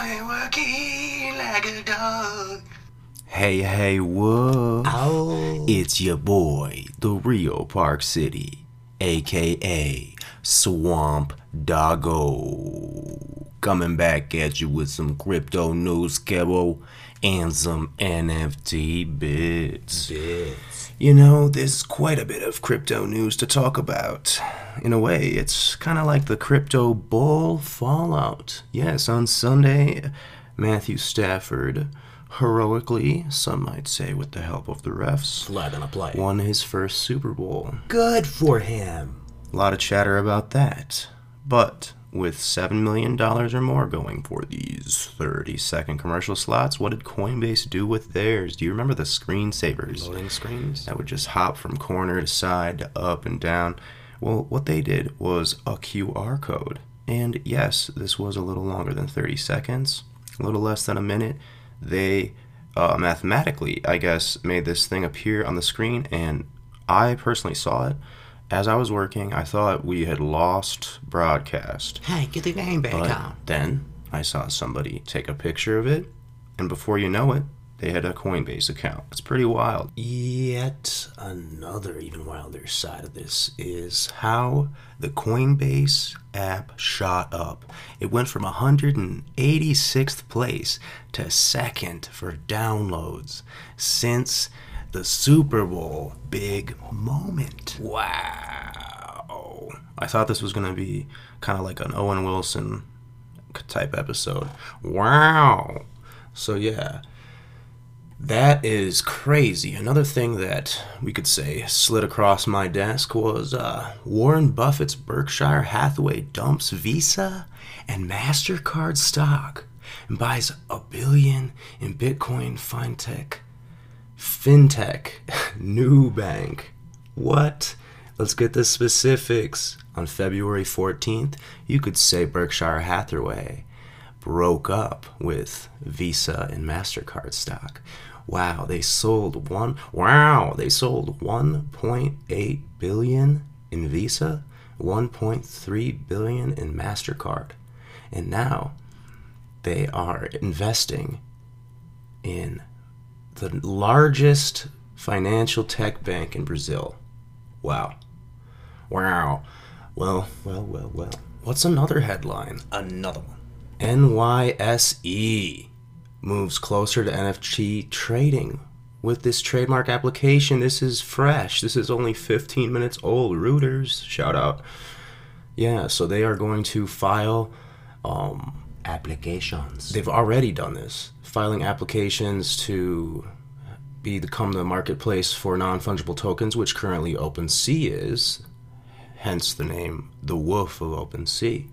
Like a dog. Hey, hey, what? Oh. It's your boy, the real Park City, aka Swamp Doggo. Coming back at you with some crypto news, Kero, and some NFT bits. Bits. You know, there's quite a bit of crypto news to talk about. In a way, it's kind of like the crypto bull fallout. Yes, on Sunday, Matthew Stafford heroically, some might say with the help of the refs, on a play. won his first Super Bowl. Good for him. A lot of chatter about that. But with $7 million or more going for these 30 second commercial slots, what did Coinbase do with theirs? Do you remember the screensavers? Loading screens. that would just hop from corner to side, to up and down. Well, what they did was a QR code. And yes, this was a little longer than 30 seconds, a little less than a minute. They uh, mathematically, I guess, made this thing appear on the screen, and I personally saw it. As I was working, I thought we had lost broadcast. Hey, get the game back But on. then I saw somebody take a picture of it, and before you know it, they had a Coinbase account. It's pretty wild. Yet another even wilder side of this is how the Coinbase app shot up. It went from 186th place to second for downloads since the Super Bowl big moment. Wow. I thought this was going to be kind of like an Owen Wilson type episode. Wow. So, yeah. That is crazy. Another thing that we could say slid across my desk was uh, Warren Buffett's Berkshire Hathaway dumps Visa and MasterCard stock and buys a billion in Bitcoin fintech. Fintech. New bank. What? Let's get the specifics. On February 14th, you could say Berkshire Hathaway broke up with Visa and MasterCard stock. Wow, they sold one wow, they sold 1.8 billion in Visa, 1.3 billion in MasterCard. And now they are investing in the largest financial tech bank in Brazil. Wow. Wow. Well, well, well, well. What's another headline? another one. NYSE moves closer to NFT trading. With this trademark application, this is fresh. This is only 15 minutes old. Reuters, shout out. Yeah, so they are going to file. Um, Applications. they've already done this, filing applications to become the marketplace for non-fungible tokens, which currently OpenSea is. Hence the name, the Wolf of OpenSea.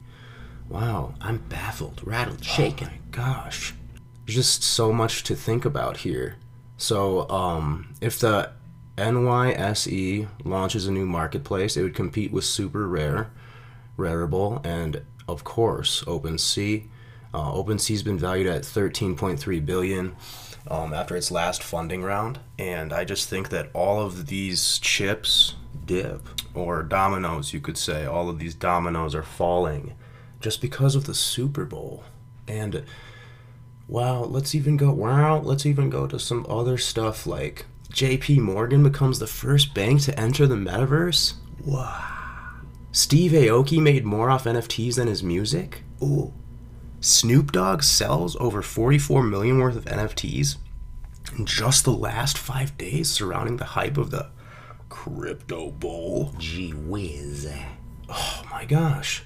Wow, I'm baffled, rattled, shaken. Oh my gosh. There's just so much to think about here. So, um, if the NYSE launches a new marketplace, it would compete with Super Rare, Rarible, and of course OpenSea. Uh, OpenSea's been valued at 13.3 billion um, after its last funding round, and I just think that all of these chips dip, or dominoes, you could say, all of these dominoes are falling just because of the Super Bowl. And wow, let's even go wow, let's even go to some other stuff like JP Morgan becomes the first bank to enter the metaverse. Wow. Steve Aoki made more off NFTs than his music. Ooh. Snoop Dogg sells over 44 million worth of NFTs in just the last 5 days surrounding the hype of the crypto bull. Gee whiz. Oh my gosh.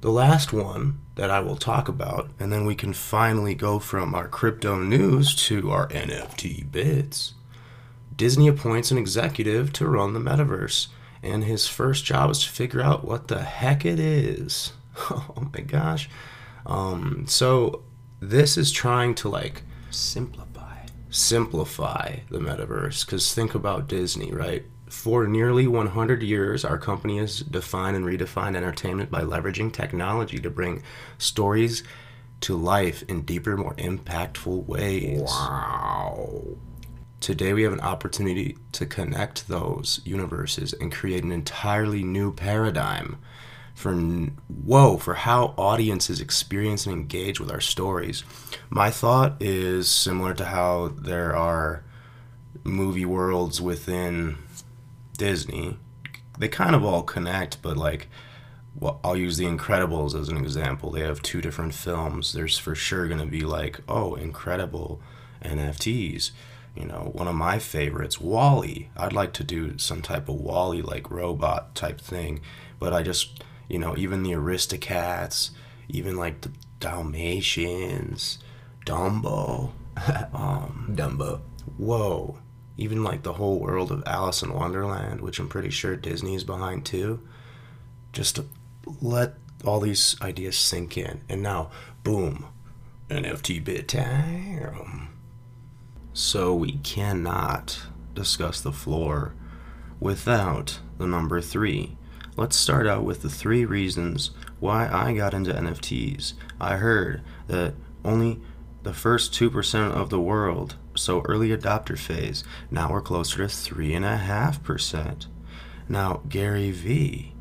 The last one that I will talk about, and then we can finally go from our crypto news to our NFT bits. Disney appoints an executive to run the metaverse, and his first job is to figure out what the heck it is. Oh my gosh. Um, so this is trying to like Simplify. simplify the metaverse because think about Disney, right? For nearly 100 years, our company has defined and redefined entertainment by leveraging technology to bring stories to life in deeper, more impactful ways. Wow. Today, we have an opportunity to connect those universes and create an entirely new paradigm for whoa for how audiences experience and engage with our stories. My thought is similar to how there are movie worlds within Disney. They kind of all connect, but like well, I'll use The Incredibles as an example. They have two different films. There's for sure going to be like, oh, incredible NFTs. You know, one of my favorites, WALL-E. I'd like to do some type of WALL-E like robot type thing, but I just, you know, even the Aristocats, even like the Dalmatians, Dumbo, um, Dumbo. Whoa, even like the whole world of Alice in Wonderland, which I'm pretty sure Disney's behind too. Just to let all these ideas sink in, and now, boom, NFT bit time. So we cannot discuss the floor without the number three. Let's start out with the three reasons why I got into NFTs. I heard that only the first 2% of the world, so early adopter phase, now we're closer to 3.5%. Now, Gary Vee,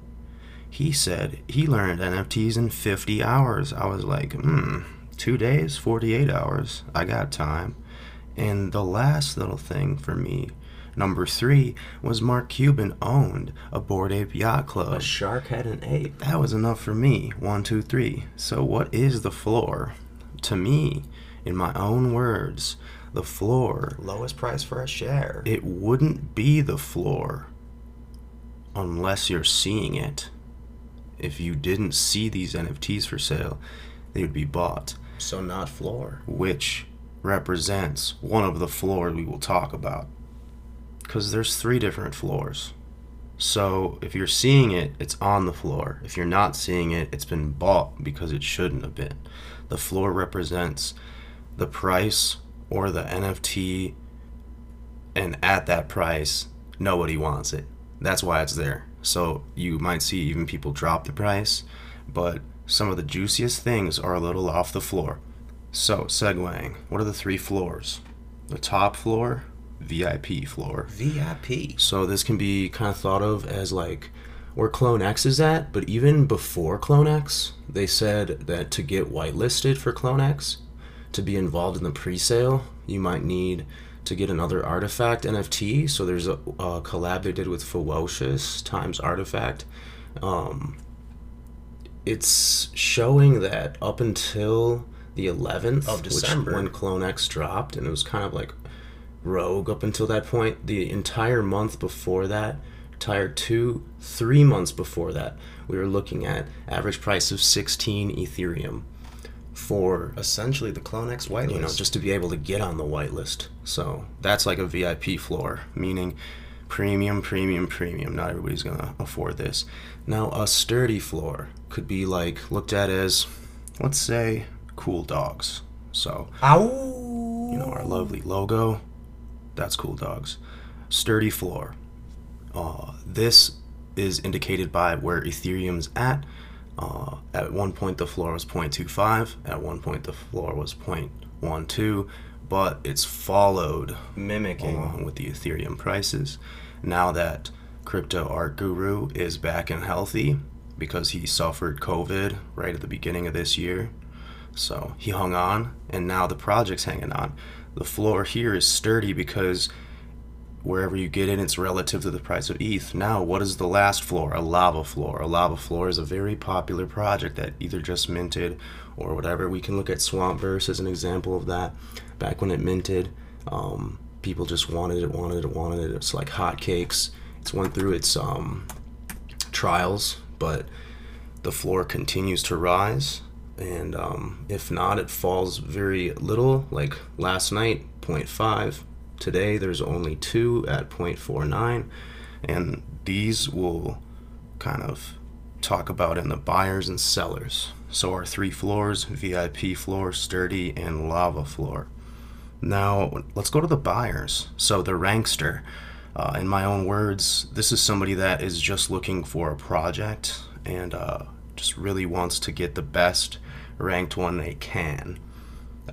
he said he learned NFTs in 50 hours. I was like, hmm, two days, 48 hours. I got time. And the last little thing for me, number three, was Mark Cuban owned a Bored Ape Yacht Club. A shark had an ape. That was enough for me. One, two, three. So, what is the floor? To me, in my own words, the floor. Lowest price for a share. It wouldn't be the floor unless you're seeing it. If you didn't see these NFTs for sale, they would be bought. So, not floor. Which represents one of the floors we will talk about. Because there's three different floors. So if you're seeing it, it's on the floor. If you're not seeing it, it's been bought because it shouldn't have been. The floor represents the price or the NFT, and at that price, nobody wants it. That's why it's there. So you might see even people drop the price, but some of the juiciest things are a little off the floor. So, segueing, what are the three floors? The top floor, VIP floor. VIP. So, this can be kind of thought of as like where Clone X is at, but even before Clone X, they said that to get whitelisted for Clone X, to be involved in the pre sale, you might need to get another artifact NFT. So, there's a, a collab they did with Ferocious times artifact. Um, it's showing that up until the 11th of December when Clone X dropped, and it was kind of like rogue up until that point. The entire month before that, entire two, three months before that, we were looking at average price of 16 Ethereum for essentially the CloneX whitelist. You know, just to be able to get on the whitelist. So that's like a VIP floor, meaning premium, premium, premium. Not everybody's gonna afford this. Now, a sturdy floor could be like looked at as, let's say, cool dogs. So, Ow. you know, our lovely logo, that's cool dogs. Sturdy floor. Uh, this is indicated by where Ethereum's at. Uh, at one point, the floor was 0.25. At one point, the floor was 0.12. But it's followed, mimicking along with the Ethereum prices. Now that Crypto Art Guru is back and healthy because he suffered COVID right at the beginning of this year, so he hung on, and now the project's hanging on. The floor here is sturdy because wherever you get in, it's relative to the price of ETH. Now, what is the last floor? A lava floor. A lava floor is a very popular project that either just minted or whatever. We can look at Swampverse as an example of that. Back when it minted, um, people just wanted it, wanted it, wanted it. It's like hotcakes. It's went through its um, trials, but the floor continues to rise and um, if not, it falls very little. Like last night, 0.5. Today, there's only two at 0.49, and these will kind of talk about in the buyers and sellers. So our three floors: VIP floor, sturdy, and lava floor. Now let's go to the buyers. So the rankster. Uh, in my own words, this is somebody that is just looking for a project and uh, just really wants to get the best ranked one they can.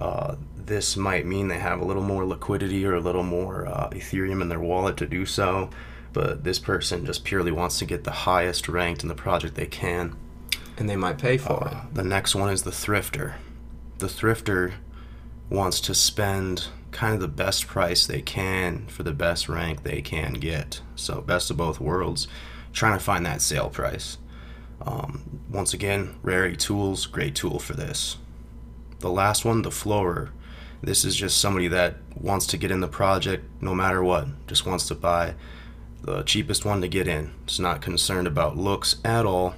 Uh, this might mean they have a little more liquidity or a little more uh, Ethereum in their wallet to do so, but this person just purely wants to get the highest ranked in the project they can. And they might pay for Uh, the next one is the thrifter. The thrifter wants to spend kind of the best price they can for the best rank they can get. So, best of both worlds, trying to find that sale price. Um, once again, Rarity Tools, great tool for this. The last one, the florer. This is just somebody that wants to get in the project no matter what, just wants to buy the cheapest one to get in. It's not concerned about looks at all,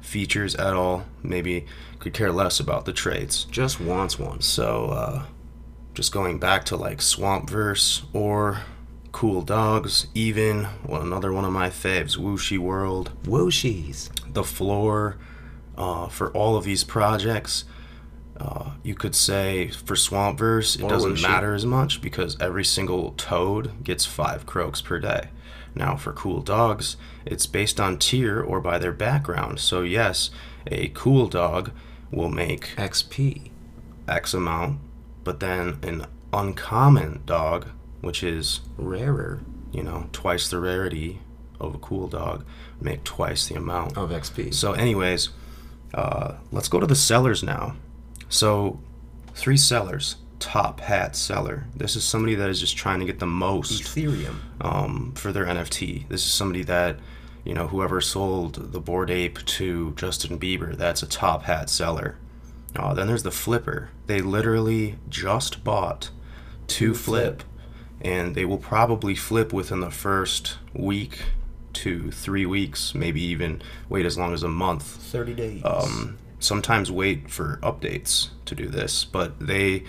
features at all, maybe could care less about the traits. Just wants one. So, uh, just going back to like Swampverse or Cool Dogs, even well, another one of my faves, Wooshi World, Wooshies. the floor uh, for all of these projects. Uh, you could say for Swampverse, it Or doesn't matter as much because every single toad gets five croaks per day. Now, for cool dogs, it's based on tier or by their background. So, yes, a cool dog will make XP. X amount, but then an uncommon dog, which is, Rarer you know, twice the rarity of a cool dog, make twice the amount. of XP. So, anyways, uh, let's go to the sellers now. So, three sellers. Top hat seller. This is somebody that is just trying to get the most Ethereum. um, for their NFT. This is somebody that, you know, whoever sold the Bored Ape to Justin Bieber, that's a top hat seller. Uh, then there's the flipper. They literally just bought to flip, and they will probably flip within the first week to three weeks, maybe even wait as long as a month 30 days. um, sometimes wait for updates to do this, but they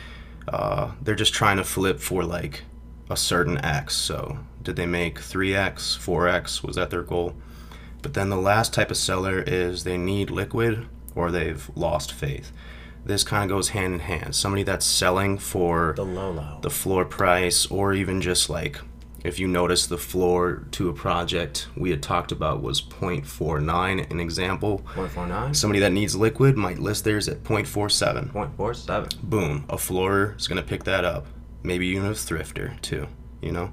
uh, they're just trying to flip for like a certain X. So did they make 3X, 4X? Was that their goal? But then the last type of seller is they need liquid or they've lost faith. This kind of goes hand in hand. Somebody that's selling for the Lolo. the floor price or even just like if you notice the floor to a project we had talked about was 0.49 an example 0.49. somebody that needs liquid might list theirs at 0.47 0.47. boom a floorer is going to pick that up maybe even a thrifter too you know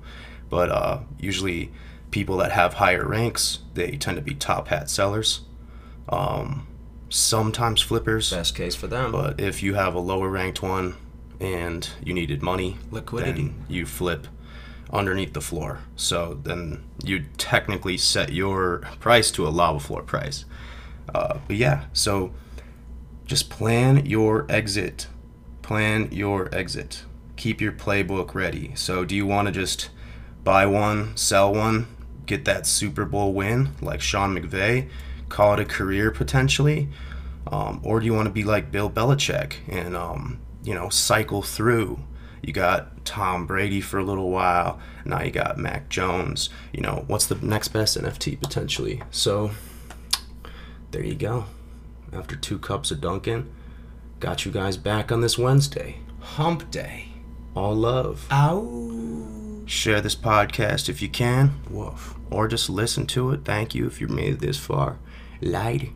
but uh, usually people that have higher ranks they tend to be top hat sellers um, sometimes flippers Best case for them. but if you have a lower ranked one and you needed money, Liquidity. you flip underneath the floor. So then you technically set your price to a lava floor price. Uh, but yeah, so just plan your exit. Plan your exit. Keep your playbook ready. So do you want to just buy one, sell one, get that Super Bowl win like Sean McVay, call it a career potentially? Um, or do you want to be like Bill Belichick and um, you know cycle through? You got Tom Brady for a little while. Now you got Mac Jones. You know what's the next best NFT potentially? So there you go. After two cups of Dunkin', got you guys back on this Wednesday, Hump Day. All love. Ow. Share this podcast if you can, Woof. or just listen to it. Thank you if you made it this far. Light